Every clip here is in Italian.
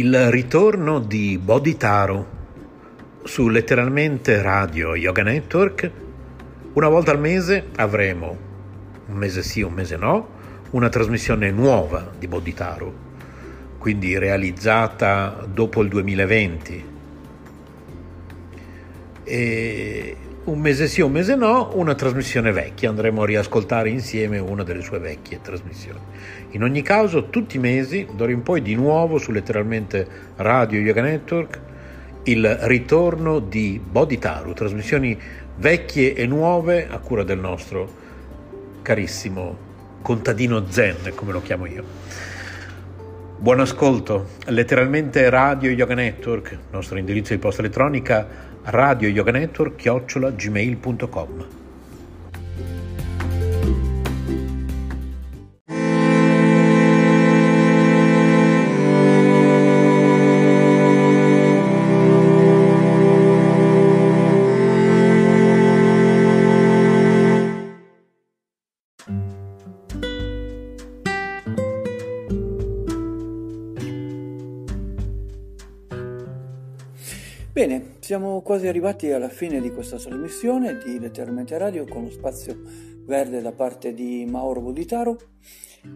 Il ritorno di Bodhitaro su letteralmente Radio Yoga Network. Una volta al mese avremo, un mese sì, un mese no, una trasmissione nuova di Bodhitaro, quindi realizzata dopo il 2020. E un mese sì, un mese no, una trasmissione vecchia, andremo a riascoltare insieme una delle sue vecchie trasmissioni. In ogni caso, tutti i mesi, d'ora in poi di nuovo su letteralmente Radio Yoga Network, il ritorno di Bodhitaru, trasmissioni vecchie e nuove a cura del nostro carissimo contadino Zen, come lo chiamo io. Buon ascolto, letteralmente Radio Yoga Network, nostro indirizzo di posta elettronica radio Bene, siamo quasi arrivati alla fine di questa trasmissione di Letteralmente Radio con lo spazio verde da parte di Mauro Boditaro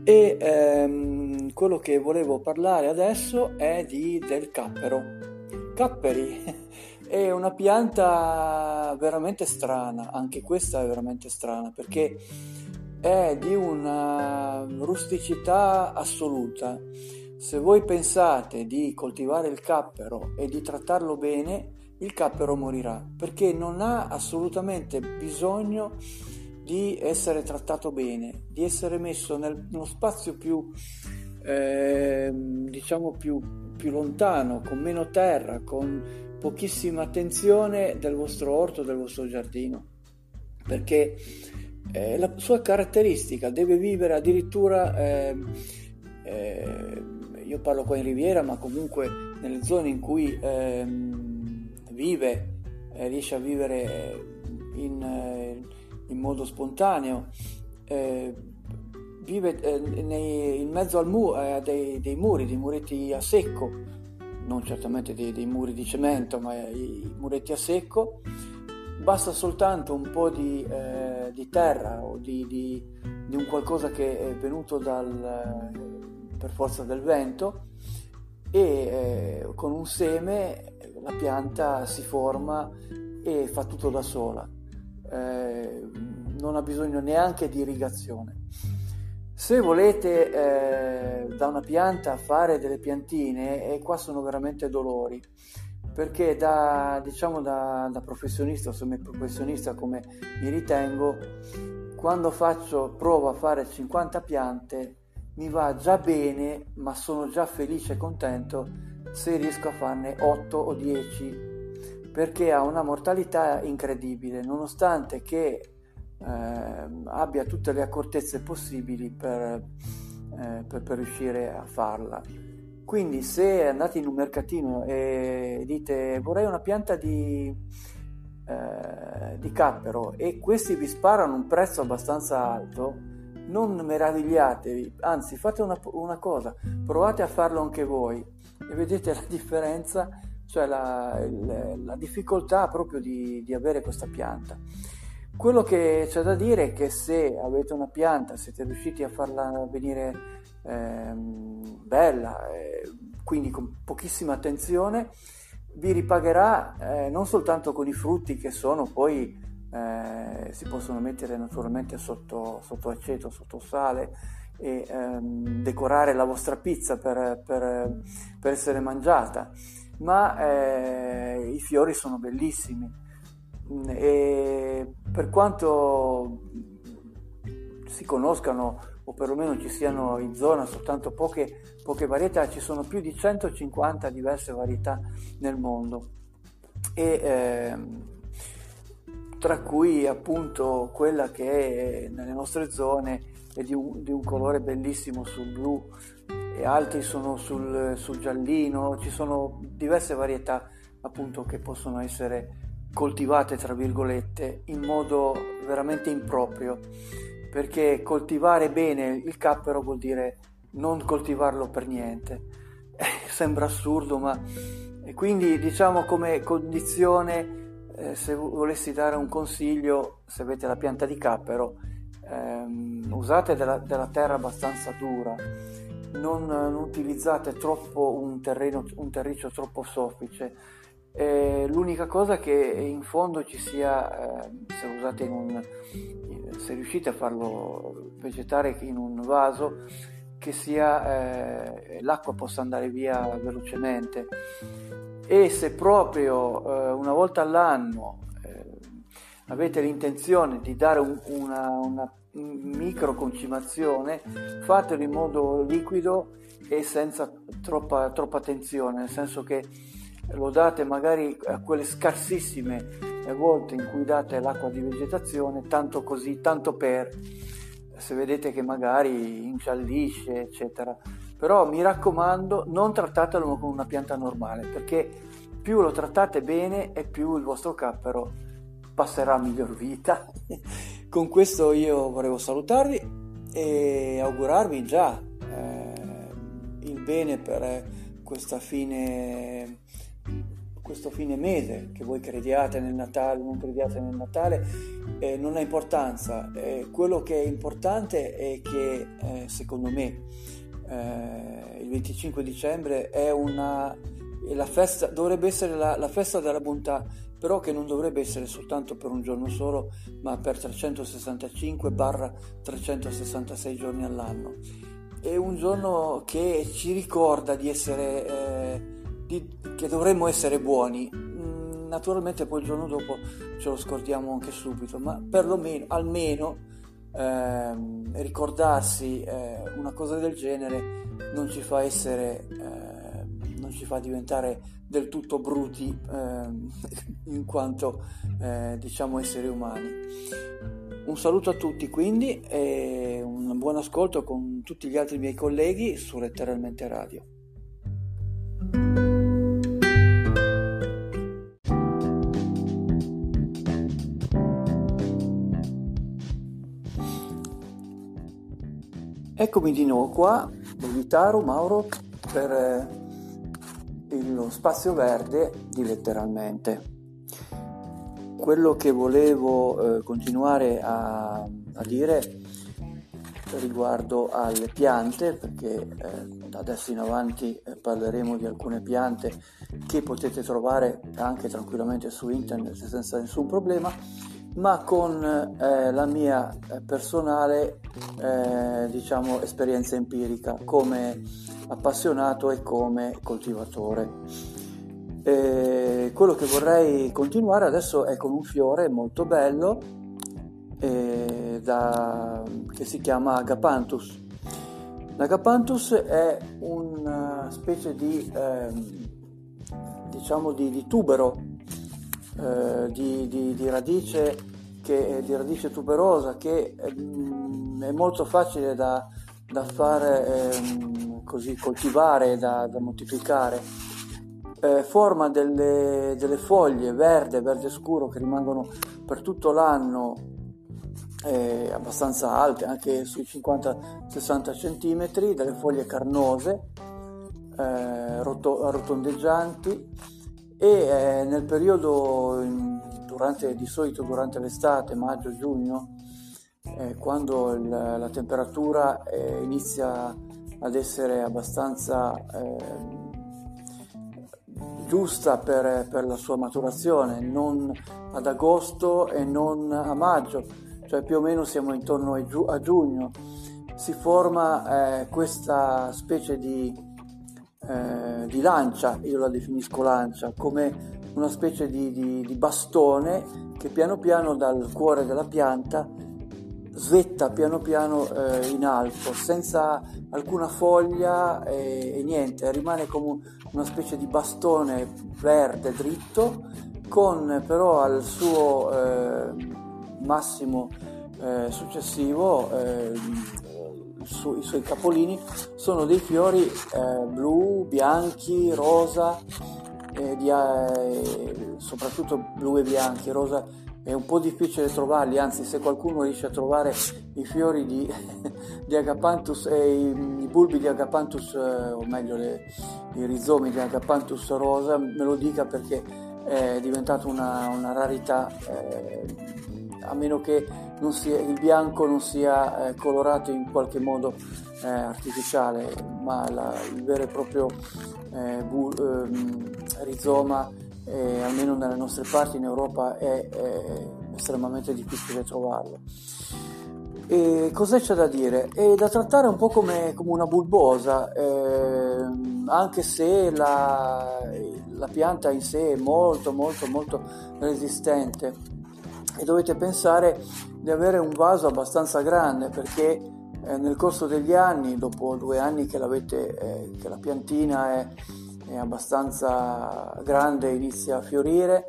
e ehm, quello che volevo parlare adesso è di, del cappero. Capperi è una pianta veramente strana, anche questa è veramente strana perché è di una rusticità assoluta se voi pensate di coltivare il cappero e di trattarlo bene, il cappero morirà perché non ha assolutamente bisogno di essere trattato bene, di essere messo nello spazio più, eh, diciamo più, più lontano, con meno terra, con pochissima attenzione del vostro orto, del vostro giardino, perché eh, la sua caratteristica deve vivere addirittura eh, eh io parlo qua in Riviera, ma comunque nelle zone in cui ehm, vive, eh, riesce a vivere in, eh, in modo spontaneo, eh, vive eh, nei, in mezzo al mu- a dei, dei, muri, dei muretti a secco, non certamente dei, dei muri di cemento, ma i muretti a secco. Basta soltanto un po' di, eh, di terra o di, di, di, un qualcosa che è venuto dal per forza del vento e eh, con un seme la pianta si forma e fa tutto da sola, eh, non ha bisogno neanche di irrigazione. Se volete eh, da una pianta fare delle piantine, e qua sono veramente dolori, perché da, diciamo da, da professionista o semi-professionista come mi ritengo, quando faccio, provo a fare 50 piante, mi va già bene, ma sono già felice e contento se riesco a farne 8 o 10 perché ha una mortalità incredibile, nonostante che eh, abbia tutte le accortezze possibili per, eh, per, per, riuscire a farla. Quindi se andate in un mercatino e dite vorrei una pianta di, eh, di cappero e questi vi sparano un prezzo abbastanza alto, non meravigliatevi, anzi fate una, una, cosa, provate a farlo anche voi e vedete la differenza, cioè la, il, la difficoltà proprio di, di, avere questa pianta. Quello che c'è da dire è che se avete una pianta, siete riusciti a farla venire eh, bella, eh, quindi con pochissima attenzione, vi ripagherà eh, non soltanto con i frutti che sono poi eh, si possono mettere naturalmente sotto, sotto aceto, sotto sale e ehm, decorare la vostra pizza per, per, per essere mangiata. ma eh, i fiori sono bellissimi e per quanto si conoscano o perlomeno ci siano in zona soltanto poche, poche varietà, ci sono più di 150 diverse varietà nel mondo e eh, tra cui appunto quella che è nelle nostre zone è di un, di un colore bellissimo sul blu e altri sono sul, sul giallino, ci sono diverse varietà appunto che possono essere coltivate tra virgolette in modo veramente improprio. Perché coltivare bene il cappero vuol dire non coltivarlo per niente. Eh, sembra assurdo ma quindi diciamo come condizione eh, se volessi dare un consiglio se avete la pianta di cappero ehm, usate della, della terra abbastanza dura non, non utilizzate troppo un, terreno, un terriccio troppo soffice. Eh, l'unica cosa che in fondo ci sia, eh, se usate in un, se riuscite a farlo vegetare in un vaso, che sia eh, l'acqua possa andare via velocemente. E se proprio eh, una volta all'anno eh, avete l'intenzione di dare un, una, una microconcimazione, fatelo in modo liquido e senza troppa, troppa tensione, nel senso che lo date magari a quelle scarsissime volte in cui date l'acqua di vegetazione, tanto così, tanto per, se vedete che magari ingiallisce, eccetera. Però mi raccomando, non trattatelo con una pianta normale, perché più lo trattate bene e più il vostro cappero passerà miglior vita con questo io volevo salutarvi e augurarvi già eh, il bene per questa fine, questo fine mese, che voi crediate nel Natale, non crediate nel Natale, eh, non ha importanza. Eh, quello che è importante è che eh, secondo me eh, il 25 dicembre è una, la festa, dovrebbe essere la, la festa della bontà però che non dovrebbe essere soltanto per un giorno solo, ma per 365-366 giorni all'anno. È un giorno che ci ricorda di essere, eh, di, che dovremmo essere buoni. Mm, naturalmente poi il giorno dopo ce lo scordiamo anche subito, ma perlomeno, almeno eh, ricordarsi eh, una cosa del genere non ci fa essere, eh, non ci fa diventare del tutto bruti eh, in quanto eh, diciamo esseri umani. Un saluto a tutti quindi e un buon ascolto con tutti gli altri miei colleghi su Letteralmente Radio. Eccomi di nuovo qua, Bovitaro, Mauro, per eh, lo spazio verde di letteralmente. Quello che volevo eh, continuare a, a, dire riguardo alle piante, perché eh, adesso in avanti eh, parleremo di alcune piante che potete trovare anche tranquillamente su internet senza nessun problema, ma con eh, la mia eh, personale eh, diciamo esperienza empirica come appassionato e come coltivatore. E quello che vorrei continuare adesso è con un fiore molto bello eh, da, che si chiama Agapanthus. L'Agapanthus è una specie di, eh, diciamo di, di tubero, eh, di, di, di, radice che, di radice tuberosa che mm, è molto facile da, da fare ehm, così coltivare, da, da moltiplicare. Eh, forma delle, delle, foglie verde, verde scuro che rimangono per tutto l'anno eh, abbastanza alte, anche sui 50-60 cm, delle foglie carnose, eh, rotondeggianti e eh, nel periodo, durante, di solito durante l'estate, maggio-giugno, eh, quando il, la temperatura eh, inizia ad essere abbastanza eh, giusta per, per, la sua maturazione, non ad agosto e non a maggio, cioè più o meno siamo intorno a, giu- a giugno. Si forma eh, questa specie di, eh, di lancia, io la definisco lancia, come una specie di, di, di bastone che piano piano dal cuore della pianta svetta piano piano eh, in alto, senza alcuna foglia e, e, niente, rimane come una specie di bastone verde dritto, con però al suo eh, massimo eh, successivo eh, su, i suoi capolini sono dei fiori eh, blu, bianchi, rosa, di, soprattutto blu e bianchi, rosa è un po' difficile trovarli, anzi se qualcuno riesce a trovare i fiori di, di Agapanthus e i, i, bulbi di Agapanthus, eh, o meglio le, i rizomi di Agapanthus rosa, me lo dica perché è diventata una, una rarità, eh, a meno che sia, il bianco non sia eh, colorato in qualche modo eh, artificiale, ma la, il vero e proprio eh, bu, ehm, rizoma eh, almeno nelle nostre parti in Europa è, è estremamente difficile trovarlo. E cosa c'è da dire? È da trattare un po' come, come una bulbosa, eh, anche se la, la, pianta in sé è molto molto molto resistente e dovete pensare di avere un vaso abbastanza grande perché eh, nel corso degli anni, dopo due anni che, eh, che la piantina è è abbastanza grande, inizia a fiorire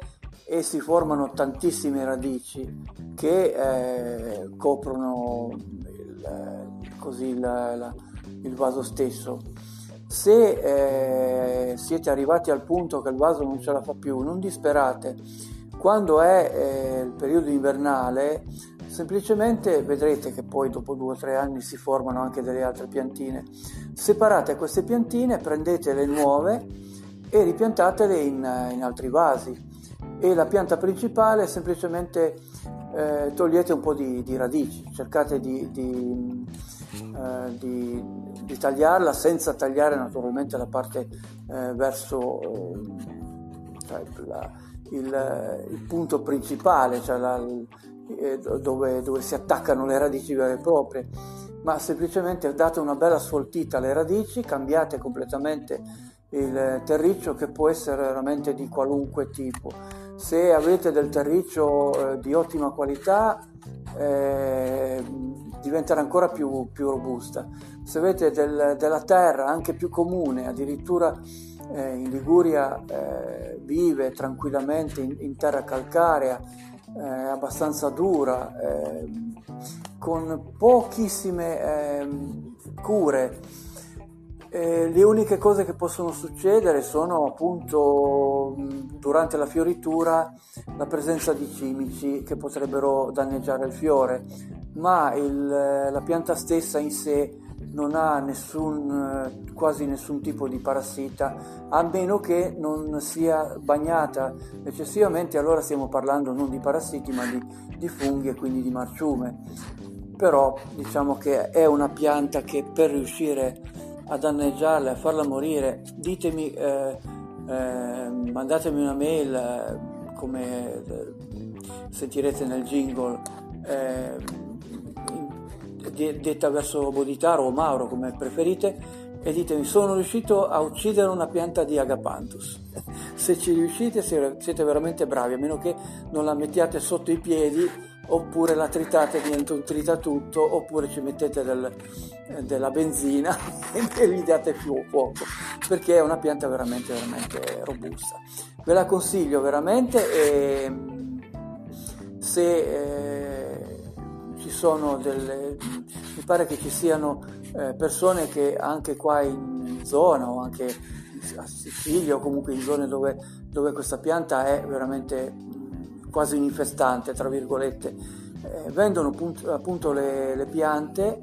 e si formano tantissime radici che eh, coprono il, così il, la, il, vaso stesso. Se eh, siete arrivati al punto che il vaso non ce la fa più, non disperate. Quando è eh, il periodo invernale, semplicemente vedrete che poi dopo due o tre anni si formano anche delle altre piantine. Separate queste piantine, prendete le nuove e ripiantatele in, in altri vasi e la pianta principale semplicemente eh, togliete un po' di, di radici, cercate di, di, eh, di, tagliarla senza tagliare naturalmente la parte eh, verso cioè la, il, il, punto principale, cioè la, eh, dove, dove, si attaccano le radici vere e proprie, ma semplicemente date una bella sfoltita alle radici, cambiate completamente il terriccio che può essere veramente di qualunque tipo. Se avete del terriccio eh, di ottima qualità eh, diventerà ancora più, più, robusta. Se avete del, della terra anche più comune, addirittura eh, in Liguria eh, vive tranquillamente in, in terra calcarea, eh, abbastanza dura, eh, con pochissime ehm, cure. Eh, le uniche cose che possono succedere sono appunto durante la fioritura la presenza di cimici che potrebbero danneggiare il fiore, ma il, la pianta stessa in sé non ha nessun, quasi nessun tipo di parassita, a meno che non sia bagnata eccessivamente, allora stiamo parlando non di parassiti ma di, di funghi e quindi di marciume. Però diciamo che è una pianta che per riuscire a danneggiarla, a farla morire, ditemi, eh, eh, mandatemi una mail eh, come eh, sentirete nel jingle eh, detta verso Boditaro o Mauro come preferite e ditemi sono riuscito a uccidere una pianta di Agapanthus? Se ci riuscite siete veramente bravi a meno che non la mettiate sotto i piedi oppure la tritate diventa un tritatutto oppure ci mettete del, della benzina e gli date più fuoco perché è una pianta veramente veramente robusta. Ve la consiglio veramente e se eh, ci sono delle mi pare che ci siano eh, persone che anche qua in zona o anche a Sicilia o comunque in zone dove, dove questa pianta è veramente quasi un infestante, tra virgolette. Eh, vendono appunto, appunto le, le, piante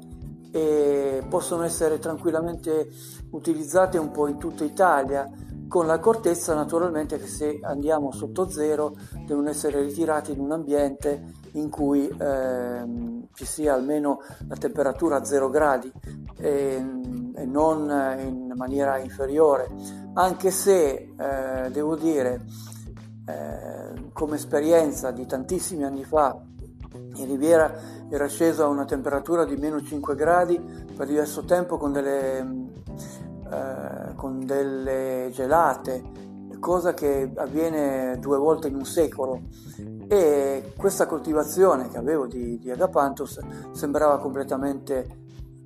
e possono essere tranquillamente utilizzate un po' in tutta Italia, con l'accortezza naturalmente che se andiamo sotto zero devono essere ritirati in un ambiente in cui ehm, ci sia almeno la temperatura a zero gradi e, e non in maniera inferiore, anche se eh, devo dire eh, come esperienza di tantissimi anni fa in Riviera era sceso a una temperatura di meno 5 gradi per diverso tempo con delle, eh, con delle gelate, cosa che avviene due volte in un secolo e questa coltivazione che avevo di, di Agapanthus sembrava completamente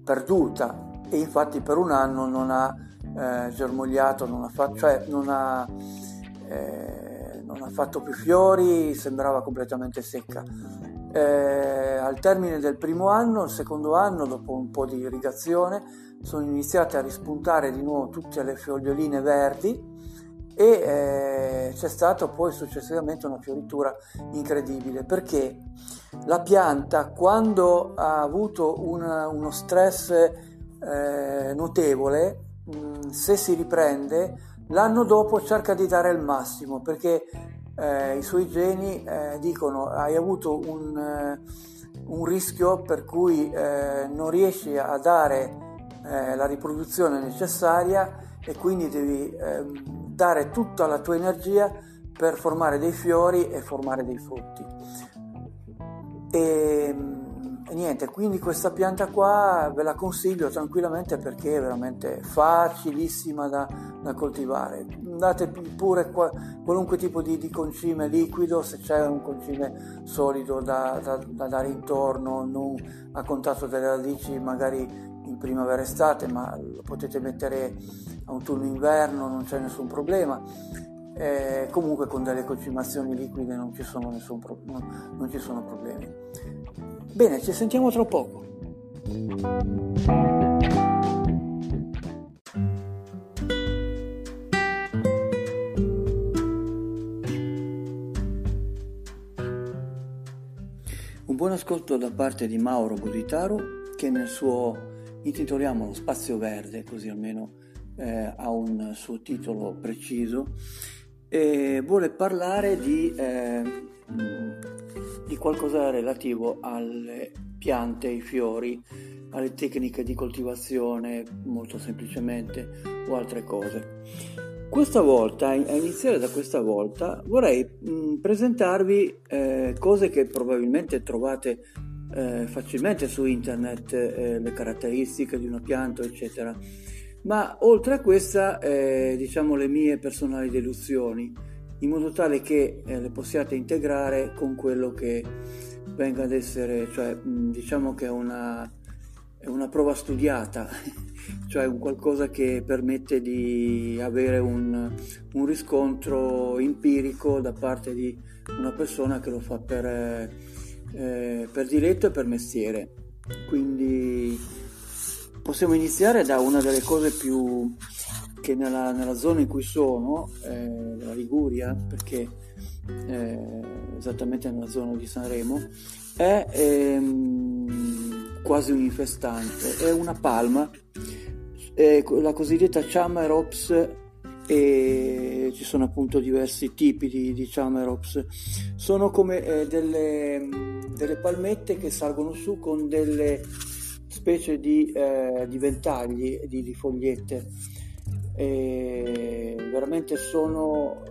perduta e infatti per un anno non ha eh, germogliato, non ha, fa- cioè non ha eh, non ha fatto più fiori, sembrava completamente secca. Eh, al termine del primo anno, il secondo anno, dopo un po' di irrigazione, sono iniziate a rispuntare di nuovo tutte le foglioline verdi e eh, c'è stata poi successivamente una fioritura incredibile perché la pianta quando ha avuto una, uno stress eh, notevole mh, mm, se si riprende L'anno dopo cerca di dare il massimo perché eh, i suoi geni eh, dicono hai avuto un, eh, un rischio per cui eh, non riesci a dare la riproduzione necessaria e quindi devi ehm, dare tutta la tua energia per formare dei fiori e formare dei frutti. E, e niente, quindi questa pianta qua ve la consiglio tranquillamente perché è veramente facilissima da, da coltivare. Date pure qua, qualunque tipo di, di, concime liquido, se c'è un concime solido da, da, da dare intorno, non a contatto delle radici magari in primavera estate, ma lo potete mettere autunno-inverno, non c'è nessun problema. Eh, comunque con delle concimazioni liquide non ci pro- non, non ci sono problemi. Bene, ci sentiamo tra poco. Un buon ascolto da parte di Mauro Buditaro che nel suo intitoliamo lo spazio verde, così almeno eh, ha un suo titolo preciso, e vuole parlare di eh, di qualcosa relativo alle piante, ai fiori, alle tecniche di coltivazione molto semplicemente o altre cose. Questa volta, a iniziare da questa volta, vorrei mh, presentarvi eh, cose che probabilmente trovate eh, facilmente su internet, eh, le caratteristiche di una pianta, eccetera. Ma oltre a questa, eh, diciamo le mie personali deduzioni in modo tale che eh, le possiate integrare con quello che venga ad essere, cioè diciamo che è una, è una prova studiata, cioè un qualcosa che permette di avere un, un, riscontro empirico da parte di una persona che lo fa per, eh, per diletto e per mestiere. Quindi possiamo iniziare da una delle cose più che nella, nella zona in cui sono, eh, la Liguria, perché eh, esattamente nella zona di Sanremo, è ehm, quasi un infestante, è una palma, è la cosiddetta Chamerops e ci sono appunto diversi tipi di, di Chamerops, sono come eh, delle, delle, palmette che salgono su con delle specie di, eh, di ventagli, di, di fogliette e veramente sono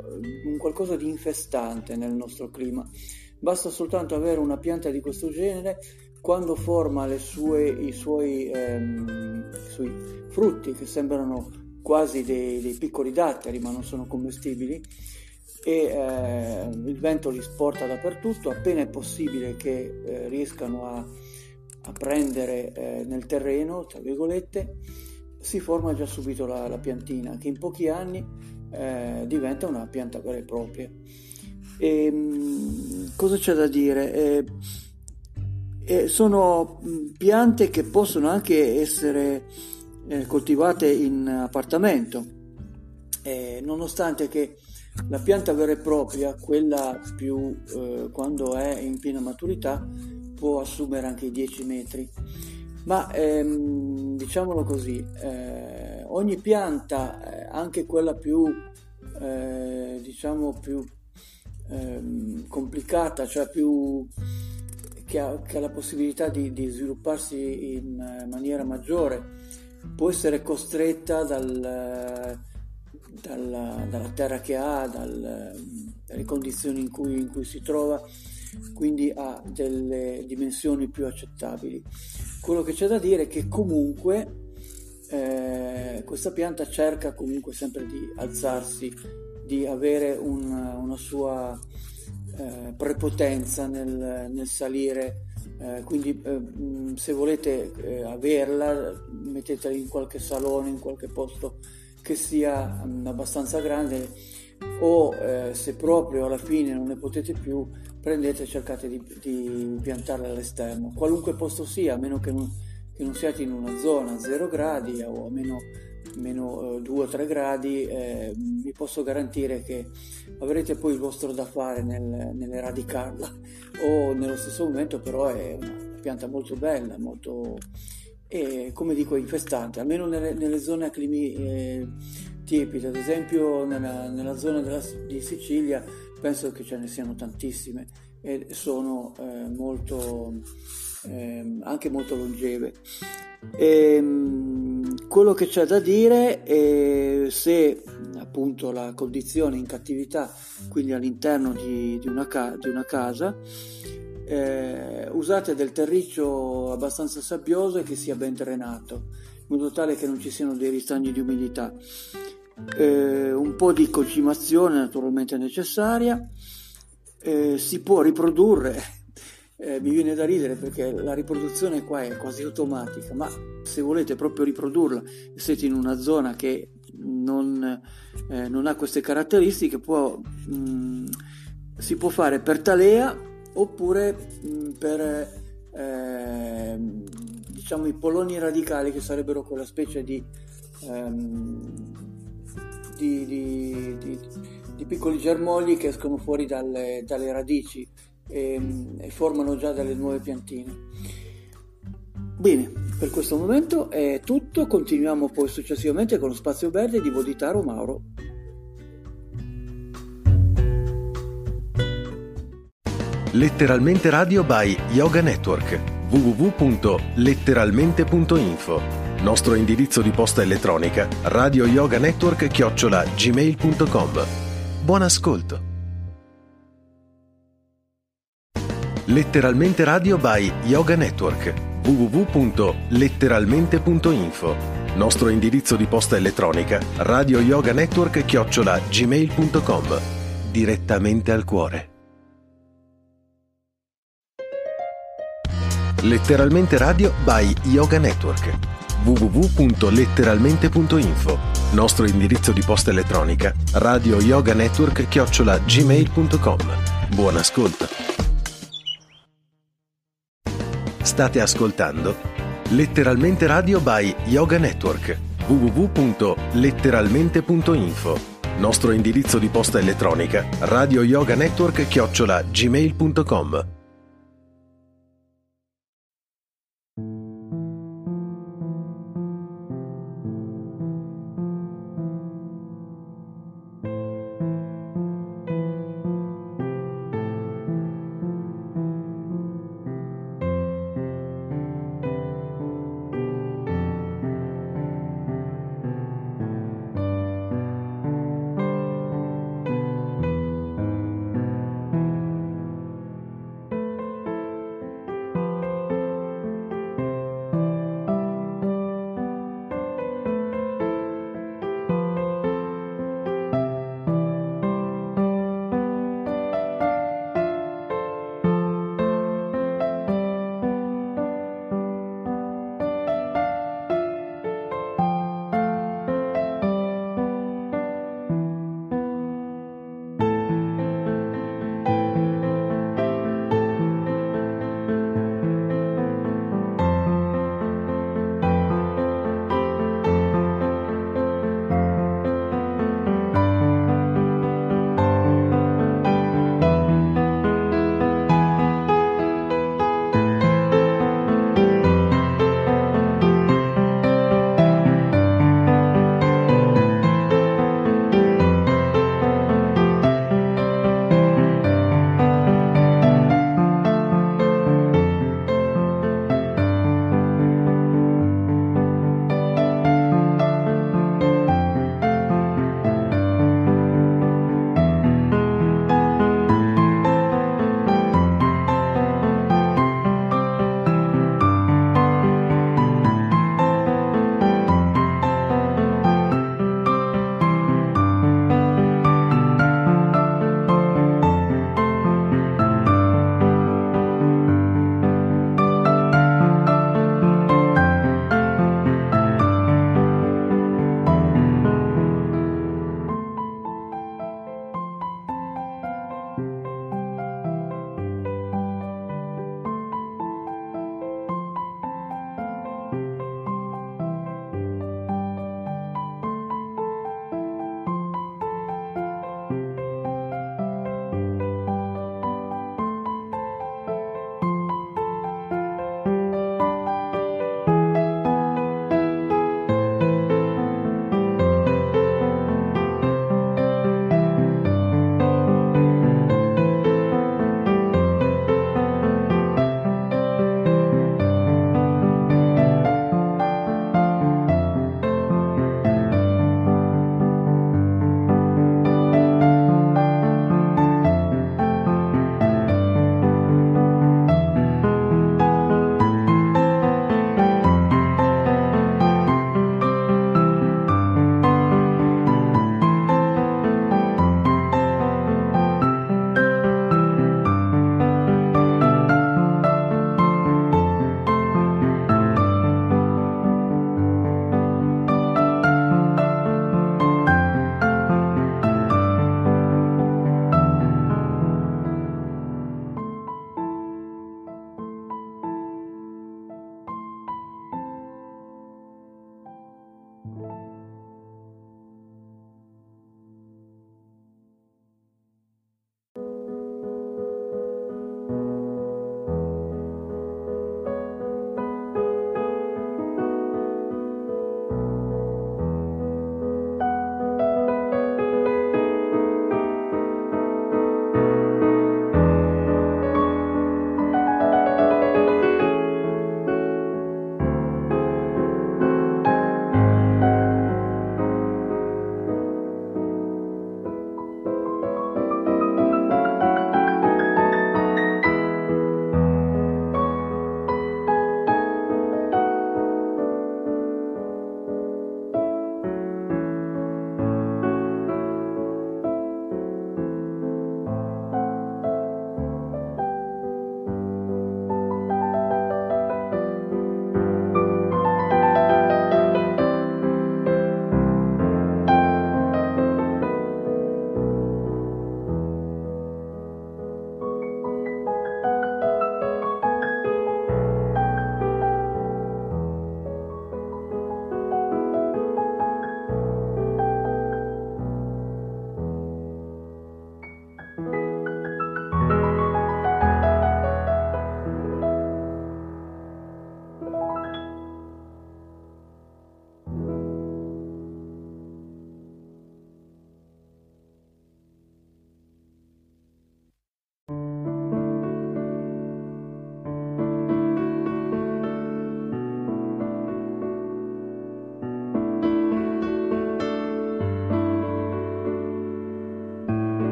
un qualcosa di infestante nel nostro clima. Basta soltanto avere una pianta di questo genere quando forma sue, i, suoi, ehm, i, frutti che sembrano quasi dei, dei, piccoli datteri ma non sono commestibili e eh, il vento li sporta dappertutto appena è possibile che eh, riescano a, a prendere eh, nel terreno tra virgolette si forma già subito la, la piantina che in pochi anni eh, diventa una pianta vera e propria. E, ehm, mh, cosa c'è da dire? Eh, eh, sono piante che possono anche essere eh, coltivate in appartamento, nonostante che la pianta vera e propria, quella più eh, quando è in piena maturità, può assumere anche i 10 metri. Ma ehm, diciamolo così, eh, ogni pianta, eh, anche quella più, eh, diciamo più ehm, complicata, cioè più che ha, che ha la possibilità di, di, svilupparsi in maniera maggiore, può essere costretta dal, dalla, dalla, terra che ha, dal, dalle condizioni in cui, in cui si trova, quindi ha delle dimensioni più accettabili. Quello che c'è da dire è che comunque eh, questa pianta cerca comunque sempre di alzarsi, di avere un, una sua eh, prepotenza nel, nel salire. Eh, quindi eh, se volete eh, averla mettetela in qualche salone, in qualche posto che sia mh, abbastanza grande o eh, se proprio alla fine non ne potete più prendete e cercate di, di piantarla all'esterno, qualunque posto sia, a meno che non, che non siate in una zona a 0 gradi o a meno, meno 2 o 3 gradi, eh, vi posso garantire che avrete poi il vostro da fare nel, nell'eradicarla. O nello stesso momento però è una pianta molto bella, molto e come dico infestante, almeno nelle, nelle zone a climi eh, tiepidi, ad esempio nella, nella zona della, di Sicilia penso che ce ne siano tantissime e sono eh, molto, eh, anche molto longeve. E, ehm, quello che c'è da dire è se appunto la condizione in cattività, quindi all'interno di, di, una, di una, casa, eh, usate del terriccio abbastanza sabbioso e che sia ben drenato, in modo tale che non ci siano dei ristagni di umidità eh, un po' di concimazione naturalmente necessaria, eh, si può riprodurre, eh, mi viene da ridere perché la riproduzione qua è quasi automatica, ma se volete proprio riprodurla siete in una zona che non, eh, non ha queste caratteristiche, può, mh, mm, si può fare per talea oppure mh, mm, per ehm, diciamo i poloni radicali che sarebbero quella specie di ehm, di, di, di, di piccoli germogli che escono fuori dalle, dalle radici e, e formano già delle nuove piantine. Bene, per questo momento è tutto, continuiamo poi successivamente con lo spazio verde di Voditaro Mauro. Letteralmente Radio by Yoga Network www.letteralmente.info nostro indirizzo di posta elettronica radio yoga network chiocciola gmail.com. Buon ascolto. Letteralmente radio by Yoga Network www.letteralmente.info. Nostro indirizzo di posta elettronica radio yoga network chiocciola gmail.com. Direttamente al cuore. Letteralmente radio by Yoga Network www.letteralmente.info, nostro indirizzo di posta elettronica, radio yoga network chiocciola gmail.com. Buon ascolto. State ascoltando Letteralmente Radio by Yoga Network www.letteralmente.info nostro indirizzo di posta elettronica radio yoga network chiocciola gmail.com